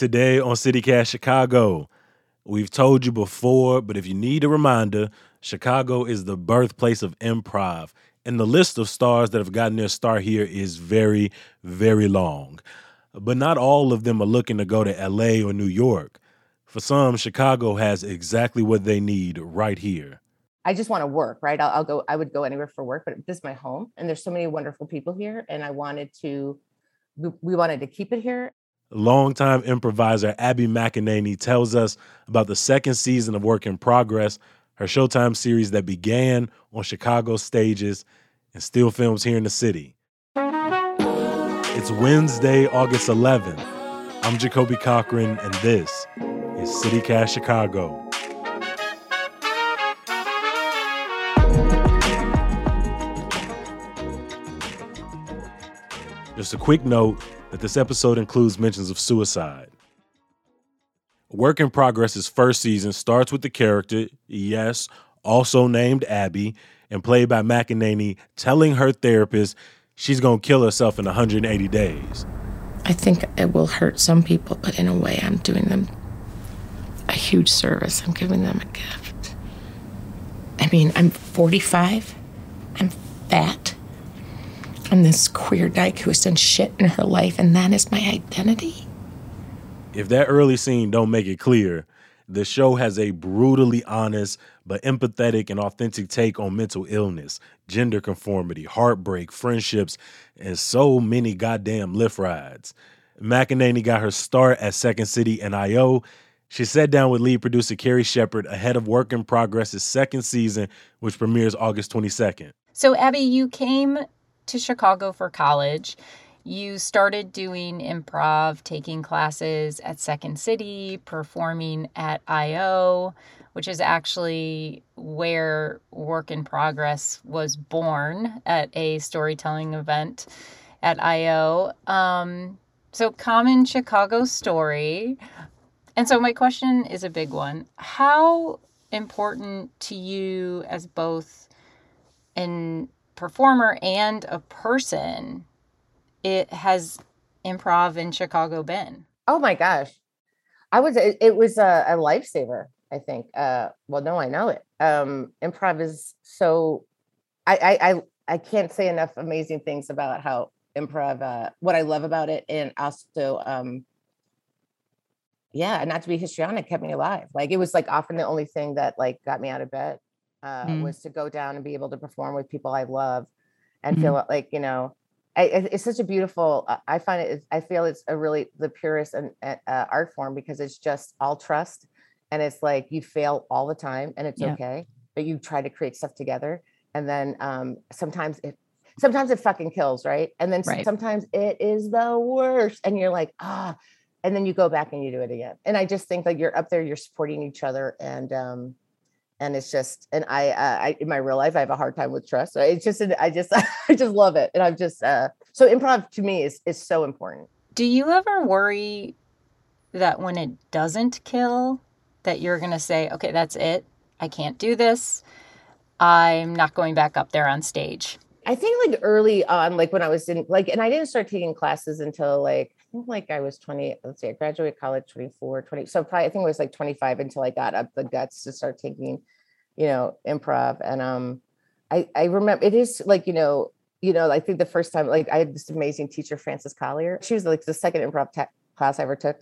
Today on CityCast Chicago, we've told you before, but if you need a reminder, Chicago is the birthplace of improv, and the list of stars that have gotten their start here is very, very long. But not all of them are looking to go to LA or New York. For some, Chicago has exactly what they need right here. I just want to work, right? I'll, I'll, go, I would go anywhere for work, but this is my home and there's so many wonderful people here. And I wanted to, we wanted to keep it here. Longtime improviser Abby McEnany tells us about the second season of Work in Progress, her Showtime series that began on Chicago stages and still films here in the city. It's Wednesday, August 11th. I'm Jacoby Cochran, and this is CityCast Chicago. Just a quick note that this episode includes mentions of suicide. Work in Progress's first season starts with the character, yes, also named Abby, and played by McEnany, telling her therapist she's going to kill herself in 180 days. I think it will hurt some people, but in a way, I'm doing them a huge service. I'm giving them a gift. I mean, I'm 45, I'm fat. I'm this queer dyke who has done shit in her life, and that is my identity. If that early scene don't make it clear, the show has a brutally honest but empathetic and authentic take on mental illness, gender conformity, heartbreak, friendships, and so many goddamn Lyft rides. McEnany got her start at Second City and IO. She sat down with lead producer Carrie Shepard ahead of Work in Progress's second season, which premieres August 22nd. So, Abby, you came to Chicago for college. You started doing improv, taking classes at Second City, performing at IO, which is actually where Work in Progress was born at a storytelling event at IO. Um, so, common Chicago story. And so, my question is a big one. How important to you, as both an performer and a person, it has improv in Chicago been? Oh my gosh. I was, it, it was a, a lifesaver, I think. Uh, well, no, I know it. Um, improv is so, I, I, I, I can't say enough amazing things about how improv, uh, what I love about it. And also, um, yeah, not to be histrionic kept me alive. Like it was like often the only thing that like got me out of bed uh, mm. was to go down and be able to perform with people I love and mm-hmm. feel like, you know, I, it's such a beautiful, uh, I find it, I feel it's a really the purest and uh, art form because it's just all trust. And it's like you fail all the time and it's yeah. okay, but you try to create stuff together. And then um, sometimes it, sometimes it fucking kills, right? And then right. sometimes it is the worst. And you're like, ah, and then you go back and you do it again. And I just think like you're up there, you're supporting each other. And, um, and it's just and I, uh, I in my real life I have a hard time with trust. So it's just I just I just love it, and I'm just uh, so improv to me is is so important. Do you ever worry that when it doesn't kill, that you're gonna say, okay, that's it, I can't do this, I'm not going back up there on stage? I think like early on, like when I was in like, and I didn't start taking classes until like think like I was 20, let's see, I graduated college 24, 20. So probably I think it was like 25 until I got up the guts to start taking, you know, improv. And um I I remember it is like, you know, you know, I think the first time like I had this amazing teacher, Frances Callier. She was like the second improv te- class I ever took.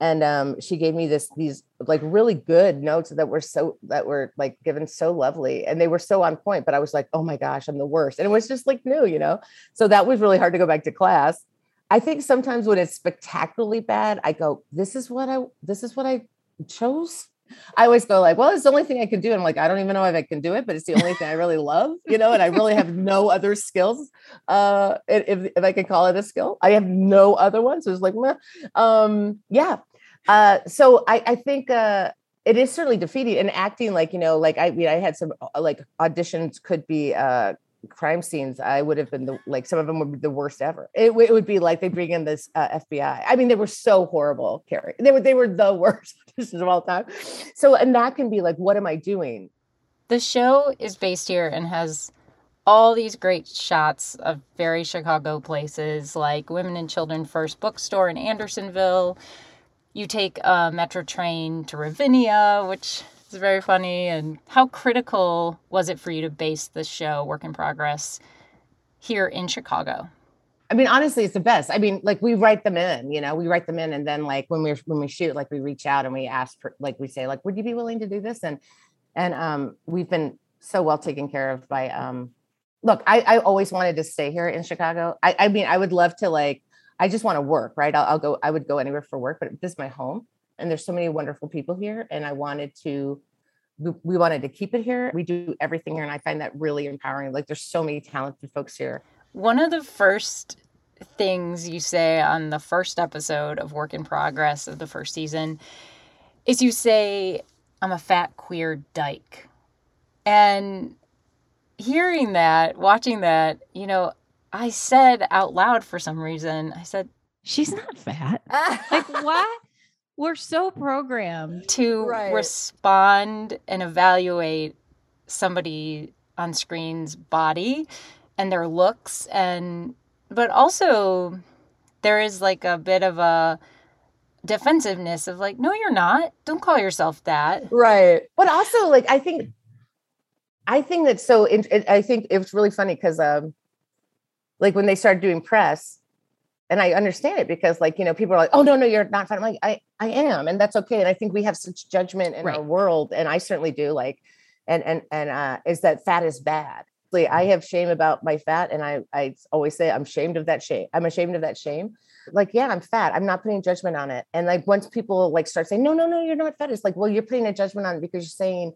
And um, she gave me this these like really good notes that were so that were like given so lovely and they were so on point. But I was like, oh my gosh, I'm the worst. And it was just like new, you know. So that was really hard to go back to class I think sometimes when it's spectacularly bad, I go, this is what I this is what I chose. I always go like, well, it's the only thing I can do. And I'm like, I don't even know if I can do it, but it's the only thing I really love, you know, and I really have no other skills. Uh, if, if I can call it a skill, I have no other ones. So it's like, Meh. um, yeah. Uh, so I, I think, uh, it is certainly defeating and acting like, you know, like I mean, I had some uh, like auditions could be, uh, crime scenes, I would have been the like some of them would be the worst ever. It, it would be like they bring in this uh, FBI. I mean, they were so horrible, Carrie. They were they were the worst of all time. So, and that can be like, what am I doing? The show is based here and has all these great shots of very Chicago places like Women and Children First Bookstore in Andersonville, You take a Metra train to Ravinia, which is very funny. And how critical was it for you to base the show, Work in Progress, here in Chicago? I mean, honestly, it's the best. I mean, like we write them in, you know, we write them in, and then like when we when we shoot, like we reach out and we ask for, like we say, like, would you be willing to do this? And and um, we've been so well taken care of by um. Look, I I always wanted to stay here in Chicago. I I mean, I would love to like. I just want to work, right? I'll, I'll go. I would go anywhere for work, but this is my home, and there's so many wonderful people here, and I wanted to we wanted to keep it here. We do everything here, and I find that really empowering. Like, there's so many talented folks here. One of the first things you say on the first episode of Work in Progress of the first season is you say, I'm a fat queer dyke. And hearing that, watching that, you know, I said out loud for some reason, I said, She's not fat. like, what? We're so programmed to right. respond and evaluate somebody on screen's body and their looks and but also there is like a bit of a defensiveness of like no you're not. Don't call yourself that. Right. But also like i think i think that so i think it was really funny because um like when they started doing press and i understand it because like you know people are like oh no no you're not fat i'm like i i am and that's okay and i think we have such judgment in right. our world and i certainly do like and and and uh is that fat is bad Like, I have shame about my fat, and I I always say I'm ashamed of that shame. I'm ashamed of that shame. Like, yeah, I'm fat. I'm not putting judgment on it. And like once people like start saying, no, no, no, you're not fat. It's like, well, you're putting a judgment on it because you're saying,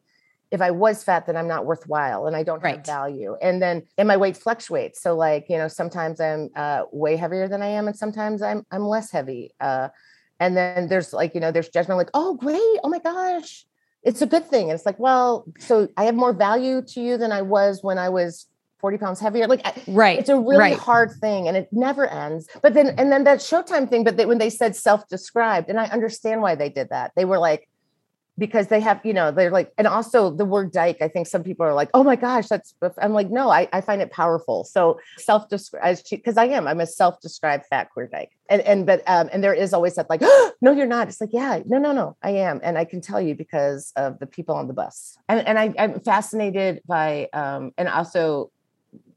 if I was fat, then I'm not worthwhile and I don't right. have value. And then and my weight fluctuates. So like, you know, sometimes I'm uh, way heavier than I am, and sometimes I'm I'm less heavy. Uh, and then there's like, you know, there's judgment like, oh, great, oh my gosh, it's a good thing. And it's like, well, so I have more value to you than I was when I was 40 pounds heavier. Like, right. It's a really right. hard thing and it never ends. But then, and then that Showtime thing, but they, when they said self described, and I understand why they did that, they were like, because they have, you know, they're like, and also the word dyke, I think some people are like, oh my gosh, that's, I'm like, no, I, I find it powerful. So self described, because I am, I'm a self described fat queer dyke. And, and, but, um, and there is always that like, oh, no, you're not. It's like, yeah, no, no, no, I am. And I can tell you because of the people on the bus. And, and I, I'm fascinated by, um, and also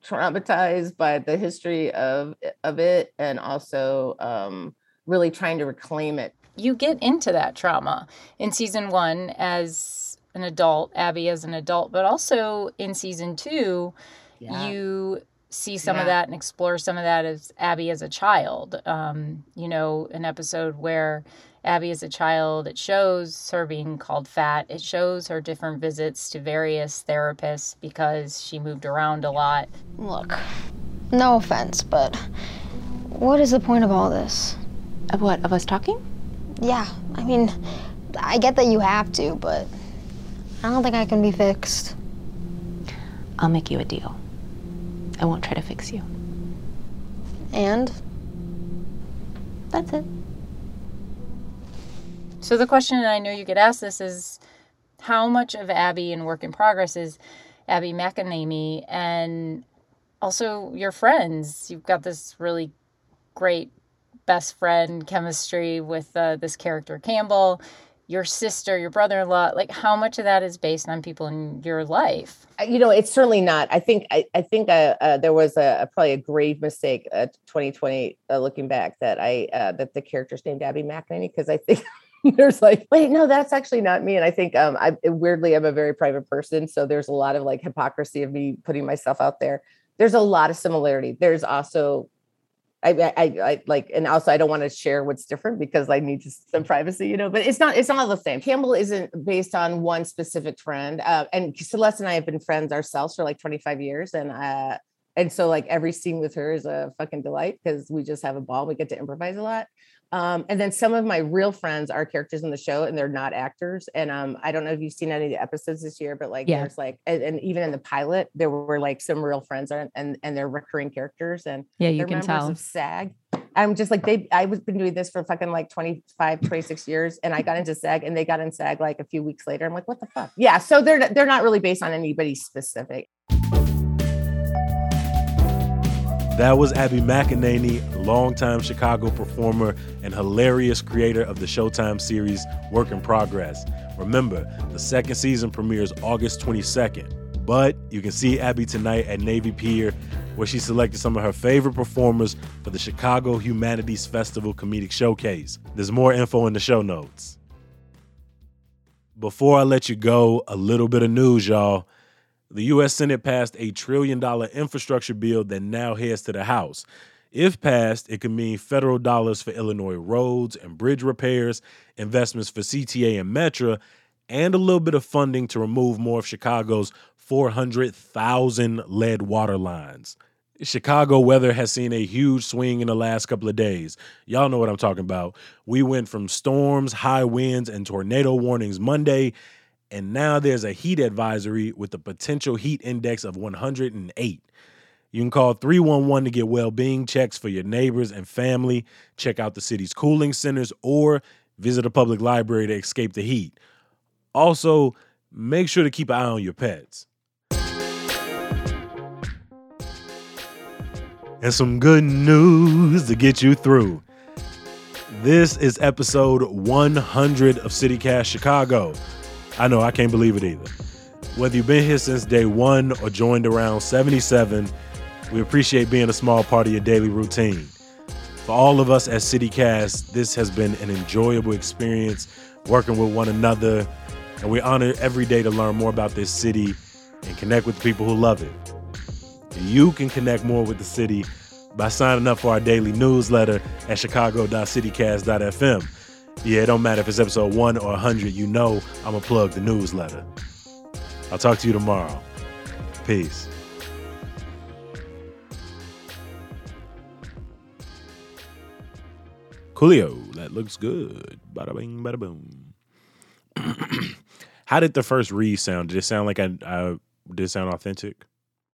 traumatized by the history of, of it and also, um, really trying to reclaim it you get into that trauma in season one as an adult, Abby as an adult, but also in season two, yeah. you see some yeah. of that and explore some of that as Abby as a child. Um, you know, an episode where Abby as a child, it shows her being called fat. It shows her different visits to various therapists because she moved around a lot. Look, no offense, but what is the point of all this? Of what? Of us talking? Yeah, I mean, I get that you have to, but I don't think I can be fixed. I'll make you a deal. I won't try to fix you. And? That's it. So the question, and I know you get asked this, is how much of Abby in Work in Progress is Abby McEnany and also your friends? You've got this really great best friend chemistry with uh, this character Campbell, your sister, your brother in law. Like, how much of that is based on people in your life? Uh, you know, it's certainly not. I think I, I think uh, uh, there was a, a, probably a grave mistake, uh, 2020, uh, looking back, that I uh, that the character's named Abby McEnany because I think. there's like wait no that's actually not me and i think um i weirdly i'm a very private person so there's a lot of like hypocrisy of me putting myself out there there's a lot of similarity there's also I, I, I like, and also I don't want to share what's different because I need some privacy, you know. But it's not, it's not the same. Campbell isn't based on one specific friend, uh, and Celeste and I have been friends ourselves for like 25 years, and uh, and so like every scene with her is a fucking delight because we just have a ball. We get to improvise a lot. Um, and then some of my real friends are characters in the show and they're not actors. And um, I don't know if you've seen any of the episodes this year, but like yeah. there's like, and, and, even in the pilot, there were like some real friends and and, and they're recurring characters. And yeah, you can tell. Of SAG. I'm just like they. I was been doing this for fucking like 25, 26 years, and I got into SAG, and they got in SAG like a few weeks later. I'm like, what the fuck? Yeah. So they're they're not really based on anybody specific. That was Abby McEnany, longtime Chicago performer and hilarious creator of the Showtime series Work in Progress. Remember, the second season premieres August 22nd. But you can see Abby tonight at Navy Pier, where she selected some of her favorite performers for the Chicago Humanities Festival Comedic Showcase. There's more info in the show notes. Before I let you go, a little bit of news, y'all. The U.S. Senate passed a trillion dollar infrastructure bill that now heads to the House. If passed, it could mean federal dollars for Illinois roads and bridge repairs, investments for CTA and Metra, and a little bit of funding to remove more of Chicago's 400,000 lead water lines. Chicago weather has seen a huge swing in the last couple of days. Y'all know what I'm talking about. We went from storms, high winds, and tornado warnings Monday and now there's a heat advisory with a potential heat index of 108. You can call 311 to get well being checks for your neighbors and family, check out the city's cooling centers, or visit a public library to escape the heat. Also, make sure to keep an eye on your pets. And some good news to get you through. This is episode 100 of CityCast Chicago. I know, I can't believe it either. Whether you've been here since day one or joined around 77, we appreciate being a small part of your daily routine. For all of us at CityCast, this has been an enjoyable experience working with one another, and we honor every day to learn more about this city and connect with the people who love it. You can connect more with the city by signing up for our daily newsletter at chicago.citycast.fm. Yeah, it don't matter if it's episode one or 100, you know I'm going to plug the newsletter. I'll talk to you tomorrow. Peace. Coolio, that looks good. Bada bing, bada boom. How did the first read sound? Did it sound like I, I did it sound authentic?